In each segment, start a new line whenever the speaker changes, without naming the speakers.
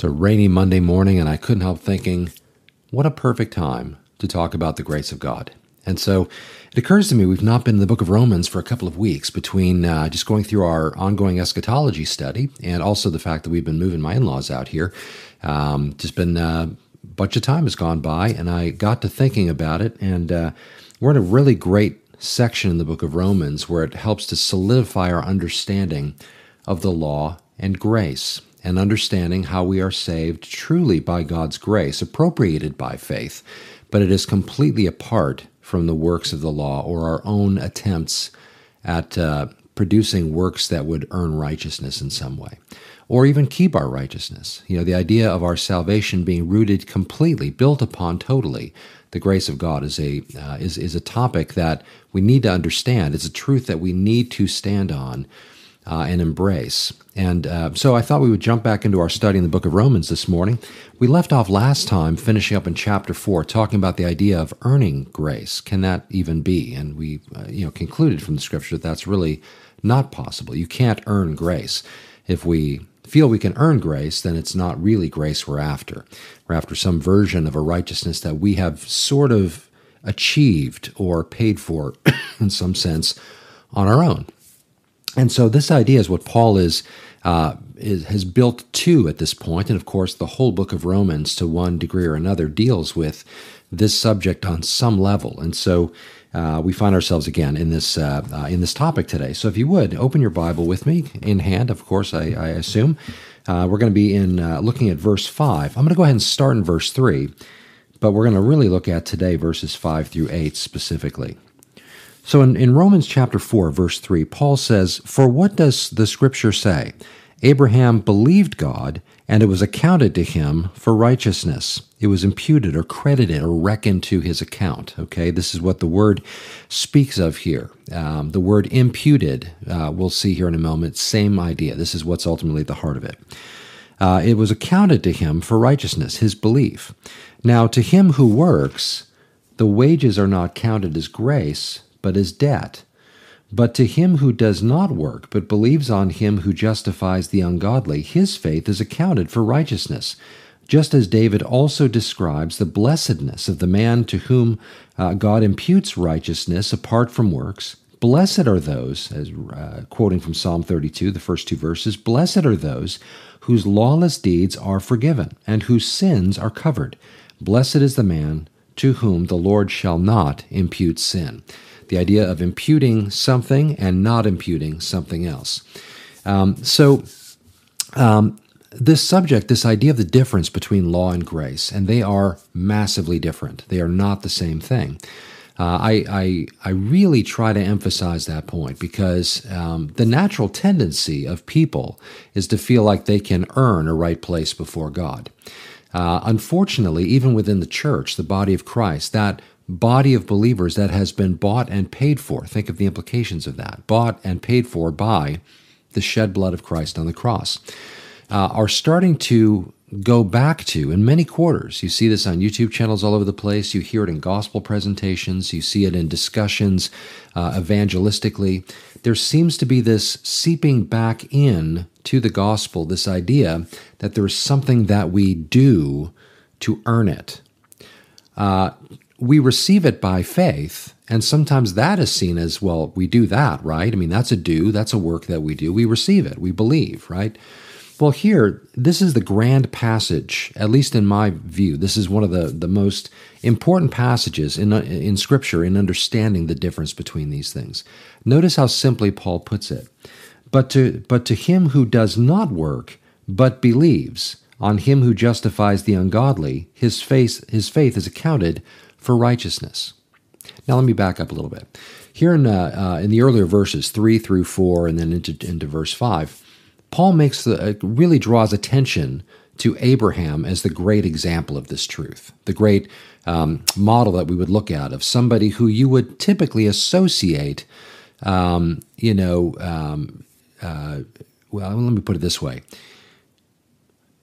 It's a rainy Monday morning, and I couldn't help thinking, what a perfect time to talk about the grace of God. And so it occurs to me we've not been in the book of Romans for a couple of weeks between uh, just going through our ongoing eschatology study and also the fact that we've been moving my in laws out here. Um, just been uh, a bunch of time has gone by, and I got to thinking about it. And uh, we're in a really great section in the book of Romans where it helps to solidify our understanding of the law and grace and understanding how we are saved truly by God's grace, appropriated by faith, but it is completely apart from the works of the law or our own attempts at uh, producing works that would earn righteousness in some way or even keep our righteousness. You know, the idea of our salvation being rooted completely, built upon totally the grace of God is a uh, is is a topic that we need to understand. It's a truth that we need to stand on uh, and embrace. And uh, so I thought we would jump back into our study in the book of Romans this morning. We left off last time finishing up in chapter 4 talking about the idea of earning grace. Can that even be? And we uh, you know concluded from the scripture that that's really not possible. You can't earn grace. If we feel we can earn grace, then it's not really grace we're after. We're after some version of a righteousness that we have sort of achieved or paid for in some sense on our own. And so this idea is what Paul is, uh, is, has built to at this point, and of course the whole book of Romans, to one degree or another, deals with this subject on some level. And so uh, we find ourselves again in this uh, uh, in this topic today. So if you would open your Bible with me in hand, of course, I, I assume uh, we're going to be in uh, looking at verse five. I'm going to go ahead and start in verse three, but we're going to really look at today verses five through eight specifically. So in, in Romans chapter 4, verse 3, Paul says, For what does the scripture say? Abraham believed God, and it was accounted to him for righteousness. It was imputed or credited or reckoned to his account. Okay, this is what the word speaks of here. Um, the word imputed, uh, we'll see here in a moment, same idea. This is what's ultimately the heart of it. Uh, it was accounted to him for righteousness, his belief. Now, to him who works, the wages are not counted as grace, but as debt. But to him who does not work, but believes on him who justifies the ungodly, his faith is accounted for righteousness. Just as David also describes the blessedness of the man to whom uh, God imputes righteousness apart from works. Blessed are those, as uh, quoting from Psalm 32, the first two verses, blessed are those whose lawless deeds are forgiven and whose sins are covered. Blessed is the man to whom the Lord shall not impute sin the idea of imputing something and not imputing something else. Um, so, um, this subject, this idea of the difference between law and grace, and they are massively different. They are not the same thing. Uh, I, I, I really try to emphasize that point because um, the natural tendency of people is to feel like they can earn a right place before God. Uh, unfortunately, even within the church, the body of Christ, that body of believers that has been bought and paid for. Think of the implications of that. Bought and paid for by the shed blood of Christ on the cross. Uh, are starting to go back to in many quarters. You see this on YouTube channels all over the place. You hear it in gospel presentations. You see it in discussions uh, evangelistically. There seems to be this seeping back in to the gospel, this idea that there is something that we do to earn it. Uh, we receive it by faith. And sometimes that is seen as, well, we do that, right? I mean, that's a do, that's a work that we do. We receive it, we believe, right? Well, here, this is the grand passage, at least in my view. This is one of the, the most important passages in, in Scripture in understanding the difference between these things. Notice how simply Paul puts it. But to, but to him who does not work, but believes on him who justifies the ungodly, his, face, his faith is accounted for righteousness. Now, let me back up a little bit. Here in, uh, uh, in the earlier verses, 3 through 4, and then into, into verse 5, Paul makes the, uh, really draws attention to Abraham as the great example of this truth, the great um, model that we would look at of somebody who you would typically associate, um, you know, um, uh, well, let me put it this way.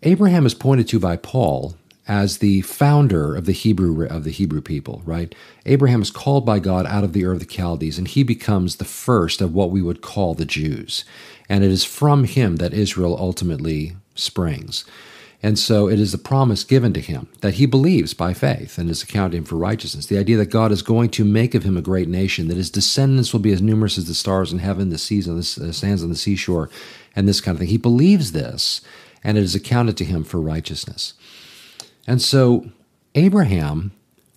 Abraham is pointed to by Paul as the founder of the Hebrew of the Hebrew people, right? Abraham is called by God out of the Ur of the Chaldees, and he becomes the first of what we would call the Jews. And it is from him that Israel ultimately springs. And so it is the promise given to him that he believes by faith and is accounted him for righteousness. The idea that God is going to make of him a great nation, that his descendants will be as numerous as the stars in heaven, the seas on the sands on the seashore, and this kind of thing. He believes this, and it is accounted to him for righteousness. And so Abraham,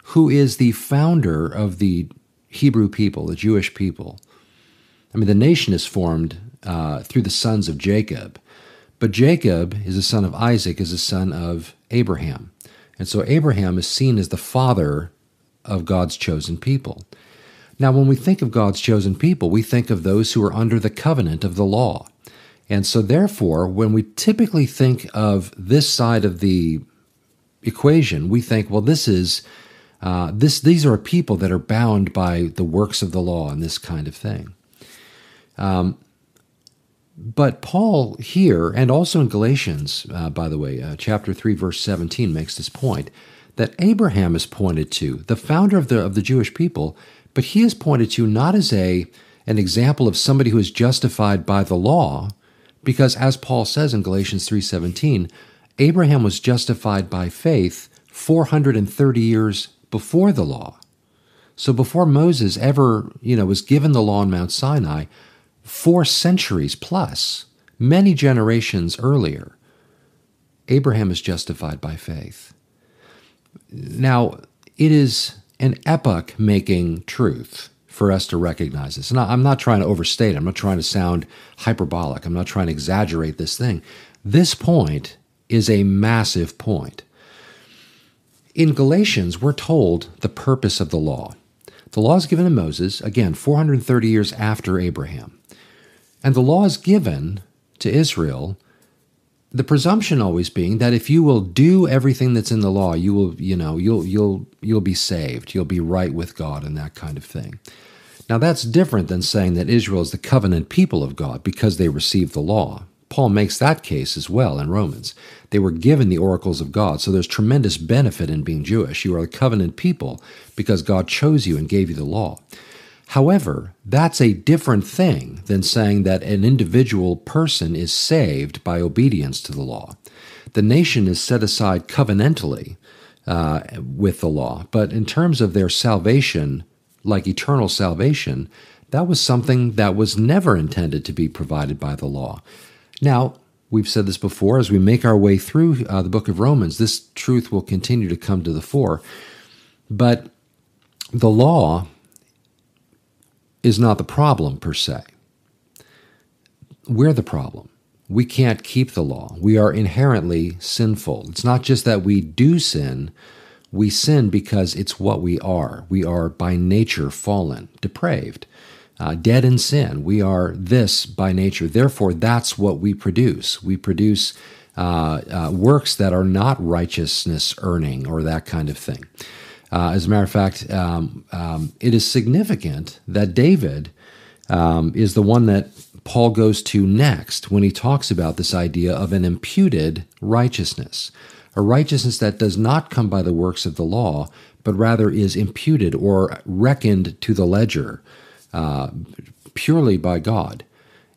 who is the founder of the Hebrew people, the Jewish people, I mean, the nation is formed uh, through the sons of Jacob. But Jacob is a son of Isaac, is a son of Abraham. And so Abraham is seen as the father of God's chosen people. Now, when we think of God's chosen people, we think of those who are under the covenant of the law. And so, therefore, when we typically think of this side of the equation, we think, well, this is uh, this; these are people that are bound by the works of the law and this kind of thing. Um, but Paul here, and also in Galatians, uh, by the way, uh, chapter 3, verse 17, makes this point that Abraham is pointed to, the founder of the, of the Jewish people, but he is pointed to not as a, an example of somebody who is justified by the law, because as Paul says in Galatians 3:17, Abraham was justified by faith 430 years before the law. So before Moses ever, you know, was given the law on Mount Sinai, four centuries plus, many generations earlier, Abraham is justified by faith. Now, it is an epoch making truth for us to recognize this. And I'm not trying to overstate it. I'm not trying to sound hyperbolic. I'm not trying to exaggerate this thing. This point is a massive point. In Galatians, we're told the purpose of the law. The law is given to Moses, again, 430 years after Abraham. And the law is given to Israel, the presumption always being that if you will do everything that's in the law, you will, you know, you'll you'll you'll be saved, you'll be right with God and that kind of thing. Now that's different than saying that Israel is the covenant people of God because they received the law. Paul makes that case as well in Romans. They were given the oracles of God, so there's tremendous benefit in being Jewish. You are the covenant people because God chose you and gave you the law. However, that's a different thing than saying that an individual person is saved by obedience to the law. The nation is set aside covenantally uh, with the law, but in terms of their salvation, like eternal salvation, that was something that was never intended to be provided by the law. Now, we've said this before, as we make our way through uh, the book of Romans, this truth will continue to come to the fore. But the law is not the problem per se. We're the problem. We can't keep the law. We are inherently sinful. It's not just that we do sin, we sin because it's what we are. We are by nature fallen, depraved, uh, dead in sin. We are this by nature. Therefore, that's what we produce. We produce uh, uh, works that are not righteousness earning or that kind of thing. Uh, as a matter of fact, um, um, it is significant that David um, is the one that Paul goes to next when he talks about this idea of an imputed righteousness, a righteousness that does not come by the works of the law, but rather is imputed or reckoned to the ledger uh, purely by God.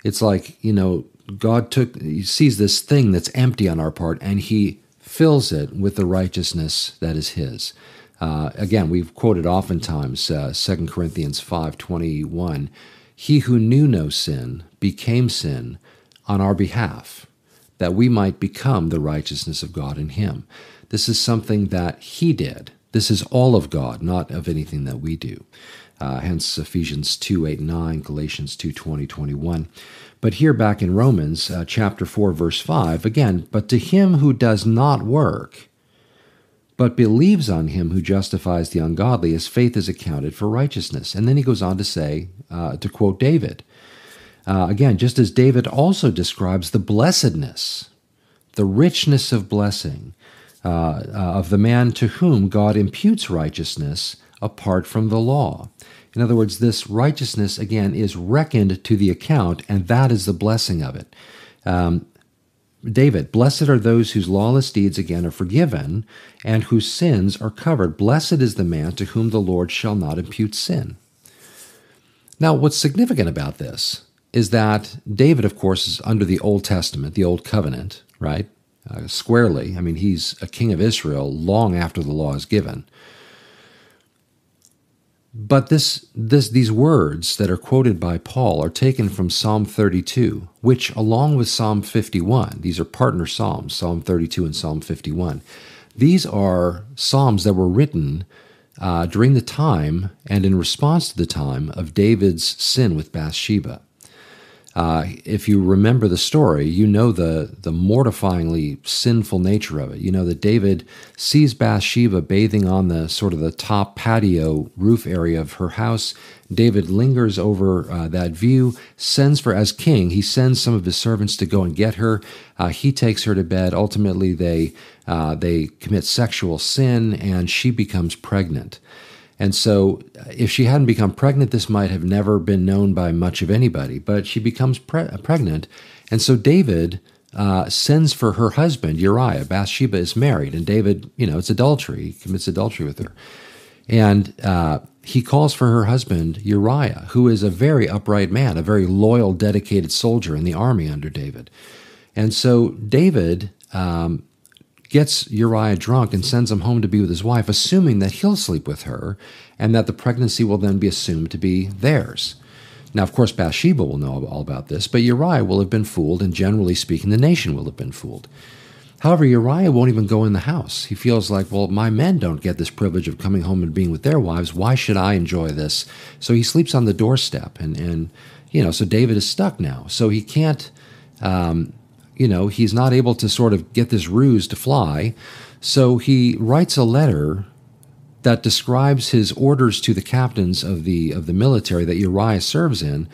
It's like, you know, God took, he sees this thing that's empty on our part and he fills it with the righteousness that is his. Uh, again, we've quoted oftentimes uh, 2 Corinthians 5.21, He who knew no sin became sin on our behalf, that we might become the righteousness of God in him. This is something that he did. This is all of God, not of anything that we do. Uh, hence Ephesians 2, 8, 9, Galatians 2, 20, 21. But here back in Romans uh, chapter 4, verse 5, again, but to him who does not work, but believes on him who justifies the ungodly, his faith is accounted for righteousness. And then he goes on to say, uh, to quote David, uh, again, just as David also describes the blessedness, the richness of blessing uh, uh of the man to whom God imputes righteousness apart from the law. In other words, this righteousness, again, is reckoned to the account, and that is the blessing of it. Um, David, blessed are those whose lawless deeds again are forgiven and whose sins are covered. Blessed is the man to whom the Lord shall not impute sin. Now, what's significant about this is that David, of course, is under the Old Testament, the Old Covenant, right? uh, squarely. I mean, he's a king of Israel long after the law is given. But this, this, these words that are quoted by Paul are taken from Psalm 32, which, along with Psalm 51, these are partner psalms, Psalm 32 and Psalm 51. These are psalms that were written uh, during the time and in response to the time of David's sin with Bathsheba. Uh, if you remember the story, you know the, the mortifyingly sinful nature of it. You know that David sees Bathsheba bathing on the sort of the top patio roof area of her house. David lingers over uh, that view, sends for, as king, he sends some of his servants to go and get her. Uh, he takes her to bed. Ultimately, they, uh, they commit sexual sin, and she becomes pregnant. And so, if she hadn't become pregnant, this might have never been known by much of anybody. But she becomes pre- pregnant. And so, David uh, sends for her husband, Uriah. Bathsheba is married, and David, you know, it's adultery. He commits adultery with her. And uh, he calls for her husband, Uriah, who is a very upright man, a very loyal, dedicated soldier in the army under David. And so, David um, gets Uriah drunk and sends him home to be with his wife, assuming that he'll sleep with her and that the pregnancy will then be assumed to be theirs. Now, of course, Bathsheba will know all about this, but Uriah will have been fooled, and generally speaking, the nation will have been fooled. However, Uriah won't even go in the house. He feels like, well, my men don't get this privilege of coming home and being with their wives. Why should I enjoy this? So he sleeps on the doorstep, and, and you know, so David is stuck now. So he can't um, you know, he's not able to sort of get this ruse to fly. So he writes a letter that describes his orders to the captains of the of the military that Uriah serves in,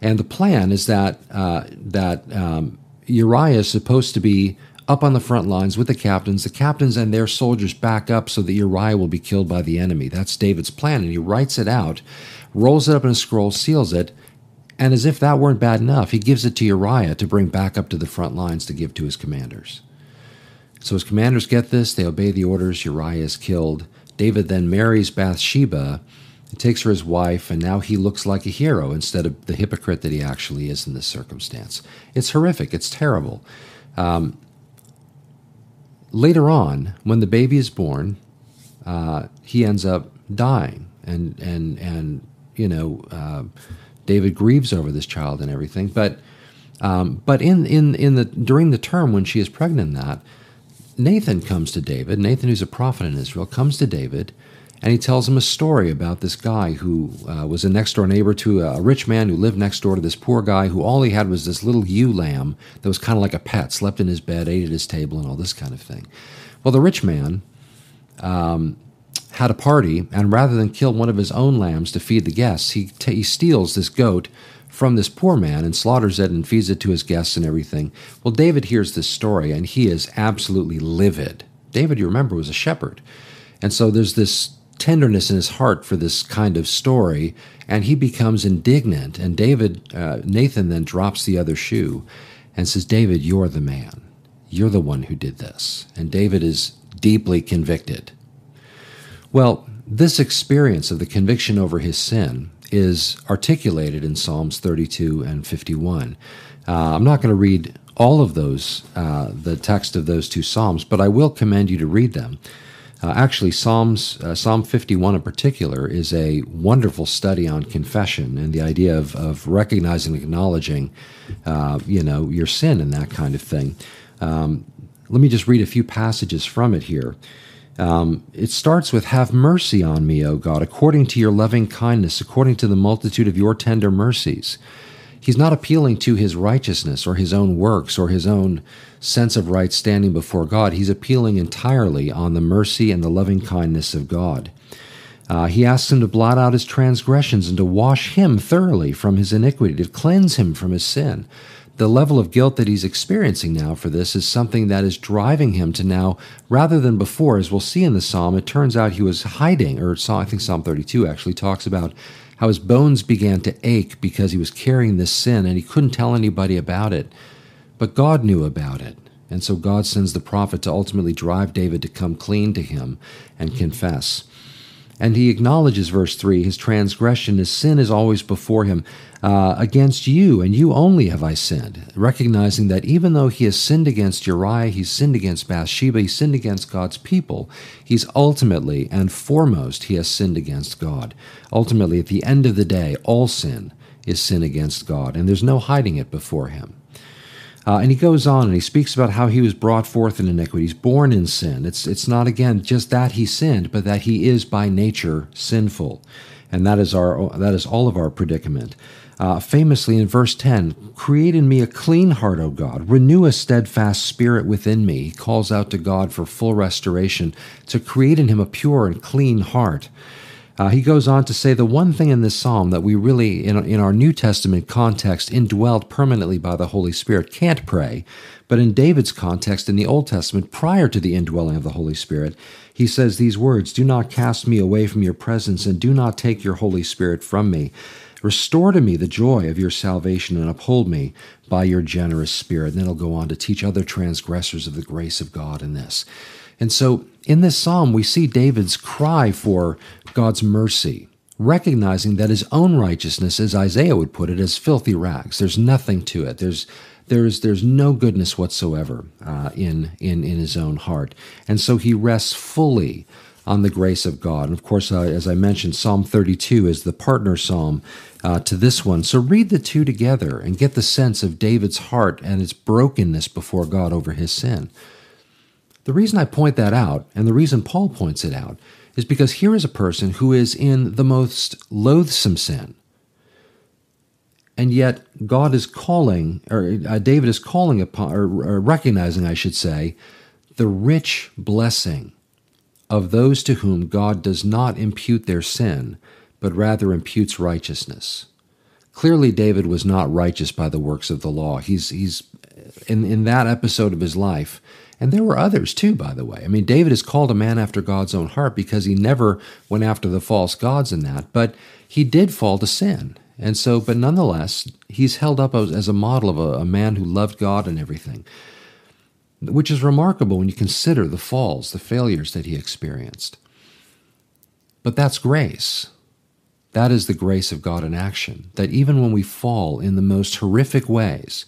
and the plan is that uh, that um, Uriah is supposed to be up on the front lines with the captains. The captains and their soldiers back up so that Uriah will be killed by the enemy. That's David's plan, and he writes it out, rolls it up in a scroll, seals it, and as if that weren't bad enough, he gives it to Uriah to bring back up to the front lines to give to his commanders. So his commanders get this, they obey the orders, Uriah is killed. David then marries Bathsheba, takes her as wife, and now he looks like a hero instead of the hypocrite that he actually is in this circumstance. It's horrific, it's terrible. Um, later on, when the baby is born, uh, he ends up dying, and and and you know. Uh, David grieves over this child and everything. But um, but in in in the during the term when she is pregnant, that Nathan comes to David. Nathan, who's a prophet in Israel, comes to David, and he tells him a story about this guy who uh, was a next door neighbor to a rich man who lived next door to this poor guy who all he had was this little ewe lamb that was kind of like a pet, slept in his bed, ate at his table, and all this kind of thing. Well, the rich man um, had a party, and rather than kill one of his own lambs to feed the guests, he, t- he steals this goat from this poor man and slaughters it and feeds it to his guests and everything. Well, David hears this story and he is absolutely livid. David, you remember, was a shepherd. And so there's this tenderness in his heart for this kind of story, and he becomes indignant. And David, uh, Nathan then drops the other shoe and says, David, you're the man. You're the one who did this. And David is deeply convicted. Well, this experience of the conviction over his sin is articulated in Psalms 32 and 51. Uh, I'm not going to read all of those, uh, the text of those two Psalms, but I will commend you to read them. Uh, actually, Psalms, uh, Psalm 51 in particular is a wonderful study on confession and the idea of, of recognizing and acknowledging, uh, you know, your sin and that kind of thing. Um, let me just read a few passages from it here. Um, it starts with, Have mercy on me, O God, according to your loving kindness, according to the multitude of your tender mercies. He's not appealing to his righteousness or his own works or his own sense of right standing before God. He's appealing entirely on the mercy and the loving kindness of God. Uh, he asks him to blot out his transgressions and to wash him thoroughly from his iniquity, to cleanse him from his sin the level of guilt that he's experiencing now for this is something that is driving him to now, rather than before, as we'll see in the psalm, it turns out he was hiding, or I think Psalm 32 actually talks about how his bones began to ache because he was carrying this sin and he couldn't tell anybody about it. But God knew about it. And so God sends the prophet to ultimately drive David to come clean to him and confess. And he acknowledges, verse 3, his transgression, his sin is always before him. Uh, against you, and you only have I sinned, recognizing that even though he has sinned against Uriah, he's sinned against Bathsheba, he's sinned against God's people, he's ultimately and foremost, he has sinned against God. Ultimately, at the end of the day, all sin is sin against God, and there's no hiding it before him. Uh, and he goes on and he speaks about how he was brought forth in iniquity. He's born in sin. It's, it's not, again, just that he sinned, but that he is by nature sinful. And that is, our, that is all of our predicament. Uh, famously in verse 10, create in me a clean heart, O God. Renew a steadfast spirit within me. He calls out to God for full restoration, to create in him a pure and clean heart. Uh, he goes on to say the one thing in this psalm that we really, in, in our New Testament context, indwelled permanently by the Holy Spirit, can't pray. But in David's context in the Old Testament, prior to the indwelling of the Holy Spirit, he says these words Do not cast me away from your presence, and do not take your Holy Spirit from me. Restore to me the joy of your salvation, and uphold me by your generous spirit. And then he'll go on to teach other transgressors of the grace of God in this. And so in this psalm, we see David's cry for God's mercy, recognizing that his own righteousness, as Isaiah would put it, is filthy rags. There's nothing to it. There's there's there's no goodness whatsoever uh, in in in his own heart, and so he rests fully on the grace of God. And of course, uh, as I mentioned, Psalm 32 is the partner psalm uh, to this one. So read the two together and get the sense of David's heart and its brokenness before God over his sin. The reason I point that out, and the reason Paul points it out, is because here is a person who is in the most loathsome sin. And yet, God is calling, or uh, David is calling upon, or, or recognizing, I should say, the rich blessing of those to whom God does not impute their sin, but rather imputes righteousness. Clearly, David was not righteous by the works of the law. He's, he's in, in that episode of his life, and there were others too, by the way. I mean, David is called a man after God's own heart because he never went after the false gods in that, but he did fall to sin. And so, but nonetheless, he's held up as, a model of a, a man who loved God and everything, which is remarkable when you consider the falls, the failures that he experienced. But that's grace. That is the grace of God in action. That even when we fall in the most horrific ways,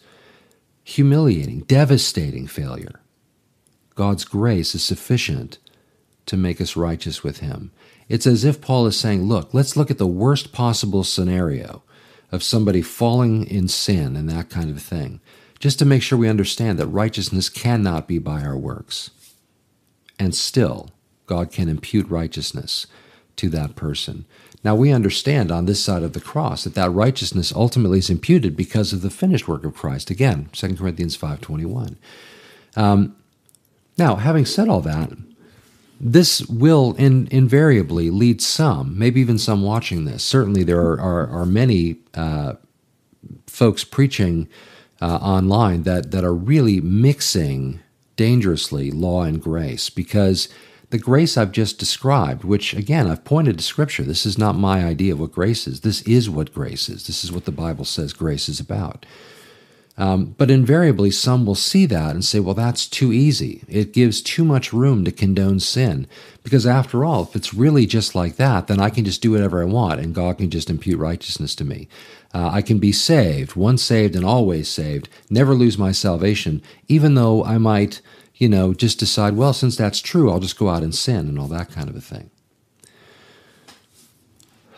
humiliating, devastating failure, God's grace is sufficient to make us righteous with Him. It's as if Paul is saying, look, let's look at the worst possible scenario of somebody falling in sin and that kind of thing, just to make sure we understand that righteousness cannot be by our works. And still, God can impute righteousness to that person. Now we understand on this side of the cross that that righteousness ultimately is imputed because of the finished work of Christ. Again, 2 Corinthians 5.21. Um, now, having said all that, this will in, invariably lead some, maybe even some watching this. Certainly, there are, are, are many uh, folks preaching uh, online that, that are really mixing dangerously law and grace because the grace I've just described, which again, I've pointed to Scripture, this is not my idea of what grace is. This is what grace is. This is what the Bible says grace is about. Um, but invariably, some will see that and say, well, that's too easy. It gives too much room to condone sin. Because after all, if it's really just like that, then I can just do whatever I want and God can just impute righteousness to me. Uh, I can be saved, once saved and always saved, never lose my salvation, even though I might, you know, just decide, well, since that's true, I'll just go out and sin and all that kind of a thing.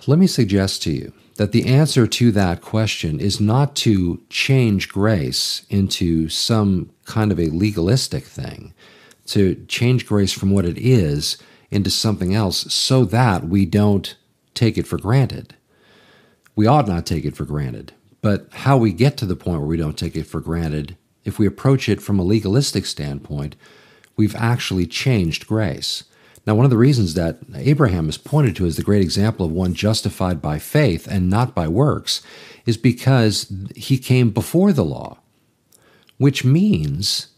Let me suggest to you that the answer to that question is not to change grace into some kind of a legalistic thing, to change grace from what it is into something else so that we don't take it for granted. We ought not take it for granted. But how we get to the point where we don't take it for granted, if we approach it from a legalistic standpoint, we've actually changed grace. Now, one of the reasons that Abraham is pointed to as the great example of one justified by faith and not by works is because he came before the law, which means,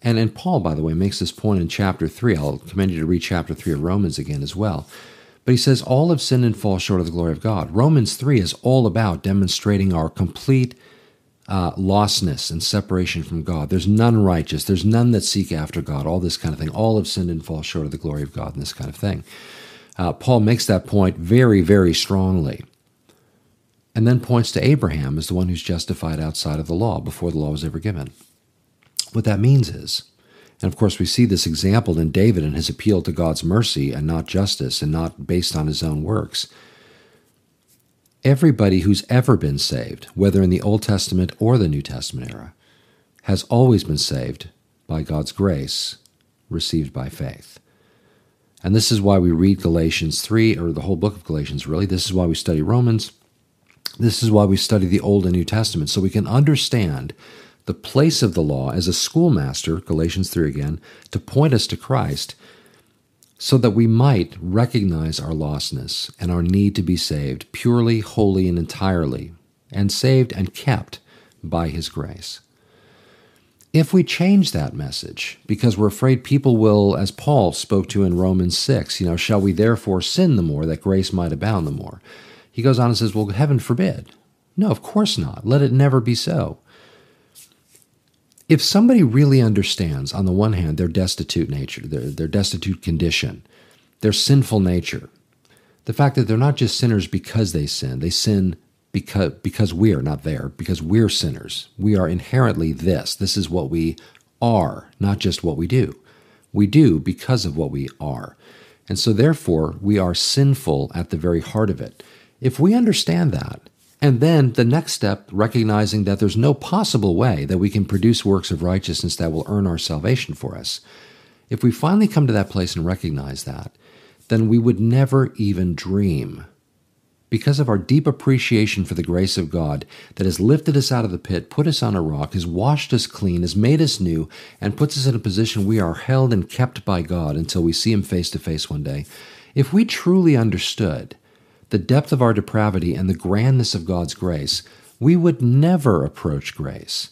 and, and Paul, by the way, makes this point in chapter 3. I'll commend you to read chapter 3 of Romans again as well. But he says, All have sinned and fall short of the glory of God. Romans 3 is all about demonstrating our complete uh, lostness and separation from God. There's none righteous. There's none that seek after God. All this kind of thing. All have sinned and fall short of the glory of God and this kind of thing. Uh, Paul makes that point very, very strongly. And then points to Abraham as the one who's justified outside of the law before the law was ever given. What that means is, and of course, we see this example in David and his appeal to God's mercy and not justice and not based on his own works. Everybody who's ever been saved, whether in the Old Testament or the New Testament era, has always been saved by God's grace received by faith. And this is why we read Galatians 3, or the whole book of Galatians, really. This is why we study Romans. This is why we study the Old and New Testament, so we can understand the place of the law as a schoolmaster, Galatians 3 again, to point us to Christ, so that we might recognize our lostness and our need to be saved purely, wholly, and entirely, and saved and kept by His grace. If we change that message, because we're afraid people will, as Paul spoke to in Romans 6, you know, shall we therefore sin the more that grace might abound the more? He goes on and says, well, heaven forbid. No, of course not. Let it never be so. If somebody really understands, on the one hand, their destitute nature, their, their destitute condition, their sinful nature, the fact that they're not just sinners because they sin, they sin because because we are not there because we're sinners. We are inherently this. This is what we are not just what we do. We do because of what we are. And so therefore we are sinful at the very heart of it. If we understand that and then the next step recognizing that there's no possible way that we can produce works of righteousness that will earn our salvation for us if we finally come to that place and recognize that then we would never even dream because of our deep appreciation for the grace of God that has lifted us out of the pit, put us on a rock, has washed us clean, has made us new, and puts us in a position we are held and kept by God until we see Him face to face one day. If we truly understood the depth of our depravity and the grandness of God's grace, we would never approach grace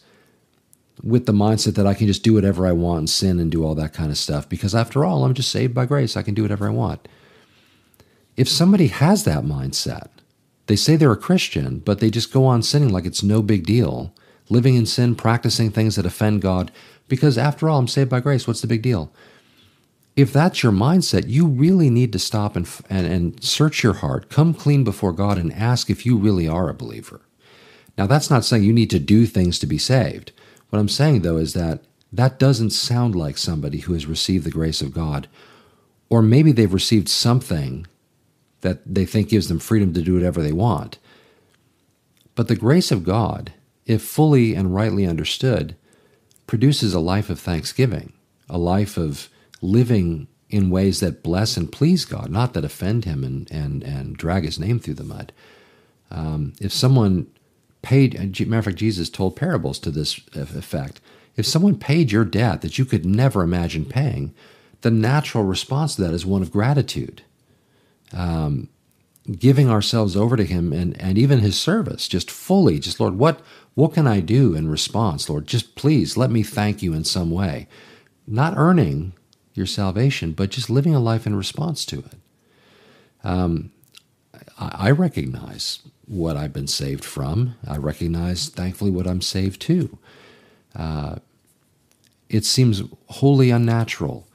with the mindset that I can just do whatever I want and sin and do all that kind of stuff because after all, I'm just saved by grace. I can do whatever I want. If somebody has that mindset, they say they're a Christian, but they just go on sinning like it's no big deal, living in sin, practicing things that offend God, because after all, I'm saved by grace. What's the big deal? If that's your mindset, you really need to stop and, and, and search your heart, come clean before God, and ask if you really are a believer. Now, that's not saying you need to do things to be saved. What I'm saying, though, is that that doesn't sound like somebody who has received the grace of God. Or maybe they've received something that they think gives them freedom to do whatever they want. But the grace of God, if fully and rightly understood, produces a life of thanksgiving, a life of living in ways that bless and please God, not that offend Him and, and, and drag His name through the mud. Um, if someone paid, matter of fact, Jesus told parables to this effect. If someone paid your debt that you could never imagine paying, the natural response to that is one of gratitude um, giving ourselves over to Him and, and even His service, just fully, just Lord, what what can I do in response, Lord? Just please let me thank you in some way. Not earning your salvation, but just living a life in response to it. Um, I, I recognize what I've been saved from. I recognize, thankfully, what I'm saved to. Uh, it seems wholly unnatural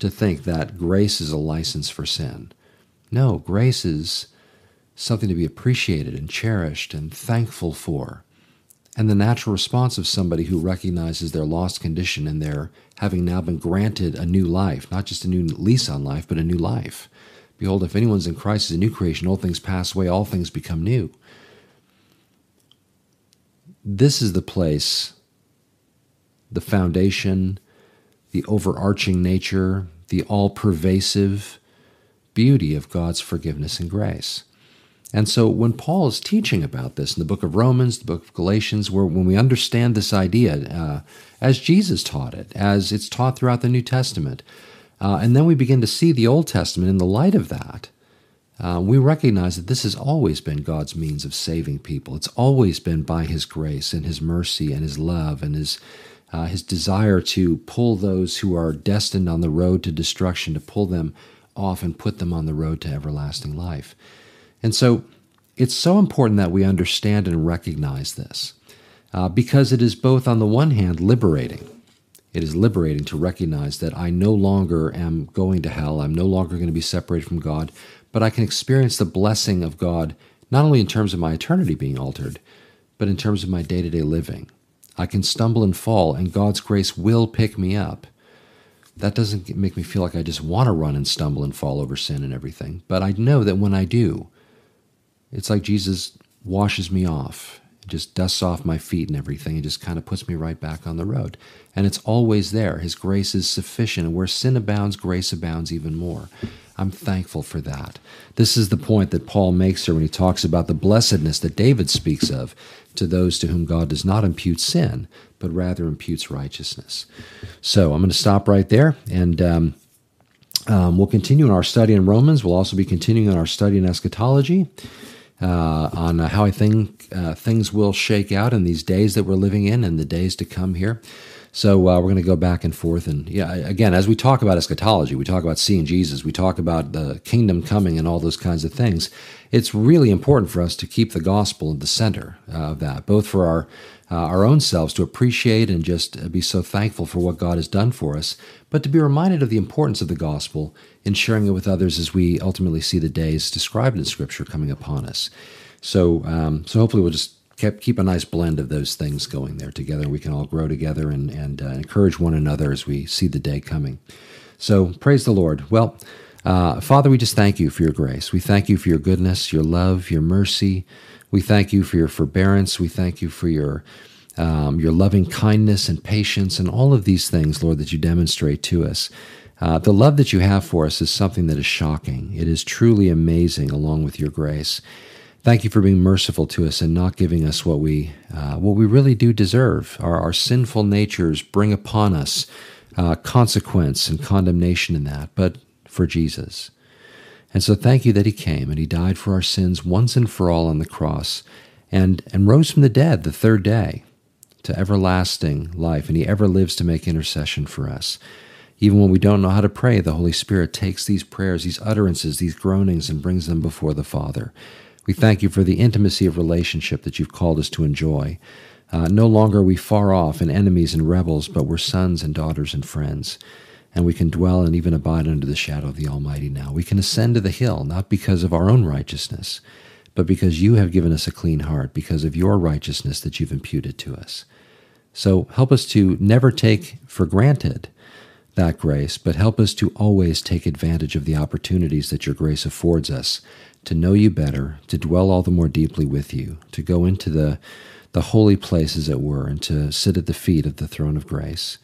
to think that grace is a license for sin. No, grace is something to be appreciated and cherished and thankful for. And the natural response of somebody who recognizes their lost condition and their having now been granted a new life, not just a new lease on life, but a new life. Behold, if anyone's in Christ is a new creation, all things pass away, all things become new. This is the place, the foundation, the overarching nature, the all pervasive beauty of God's forgiveness and grace. And so when Paul is teaching about this in the book of Romans, the book of Galatians, where when we understand this idea uh, as Jesus taught it, as it's taught throughout the New Testament, uh, and then we begin to see the Old Testament in the light of that, uh, we recognize that this has always been God's means of saving people. It's always been by His grace and His mercy and His love and His uh, His desire to pull those who are destined on the road to destruction, to pull them off and put them on the road to everlasting life. And so it's so important that we understand and recognize this uh, because it is both, on the one hand, liberating. It is liberating to recognize that I no longer am going to hell. I'm no longer going to be separated from God, but I can experience the blessing of God not only in terms of my eternity being altered, but in terms of my day to day living. I can stumble and fall, and God's grace will pick me up. That doesn't make me feel like I just want to run and stumble and fall over sin and everything, but I know that when I do, it's like Jesus washes me off, just dusts off my feet and everything, and just kind of puts me right back on the road. And it's always there. His grace is sufficient, and where sin abounds, grace abounds even more. I'm thankful for that. This is the point that Paul makes here when he talks about the blessedness that David speaks of to those to whom God does not impute sin, but rather imputes righteousness. So I'm going to stop right there and. Um, um, we'll continue in our study in Romans. We'll also be continuing in our study in eschatology uh, on how I think uh, things will shake out in these days that we're living in and the days to come here. So uh, we're going to go back and forth. And yeah, again, as we talk about eschatology, we talk about seeing Jesus, we talk about the kingdom coming and all those kinds of things. It's really important for us to keep the gospel at the center uh, of that, both for our uh, our own selves to appreciate and just be so thankful for what God has done for us, but to be reminded of the importance of the gospel in sharing it with others as we ultimately see the days described in Scripture coming upon us. So, um, so hopefully we'll just keep, keep a nice blend of those things going there together. We can all grow together and, and uh, encourage one another as we see the day coming. So praise the Lord. Well, uh, Father, we just thank you for your grace. We thank you for your goodness, your love, your mercy. We thank you for your forbearance. We thank you for your um, your loving kindness and patience and all of these things, Lord, that you demonstrate to us. Uh, the love that you have for us is something that is shocking. It is truly amazing, along with your grace. Thank you for being merciful to us and not giving us what we uh, what we really do deserve. Our, our sinful natures bring upon us uh, consequence and condemnation in that, but for Jesus. And so thank you that he came and he died for our sins once and for all on the cross and, and rose from the dead the third day to everlasting life. And he ever lives to make intercession for us. Even when we don't know how to pray, the Holy Spirit takes these prayers, these utterances, these groanings, and brings them before the Father. We thank you for the intimacy of relationship that you've called us to enjoy. Uh, no longer are we far off and enemies and rebels, but we're sons and daughters and friends. And we can dwell and even abide under the shadow of the Almighty now. We can ascend to the hill, not because of our own righteousness, but because you have given us a clean heart, because of your righteousness that you've imputed to us. So help us to never take for granted that grace, but help us to always take advantage of the opportunities that your grace affords us to know you better, to dwell all the more deeply with you, to go into the, the holy place, as it were, and to sit at the feet of the throne of grace.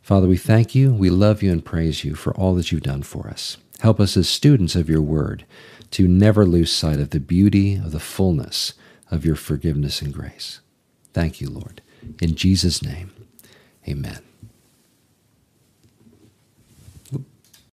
Father, we thank you, we love you, and praise you for all that you've done for us. Help us as students of your word to never lose sight of the beauty of the fullness of your forgiveness and grace. Thank you, Lord. In Jesus' name, amen.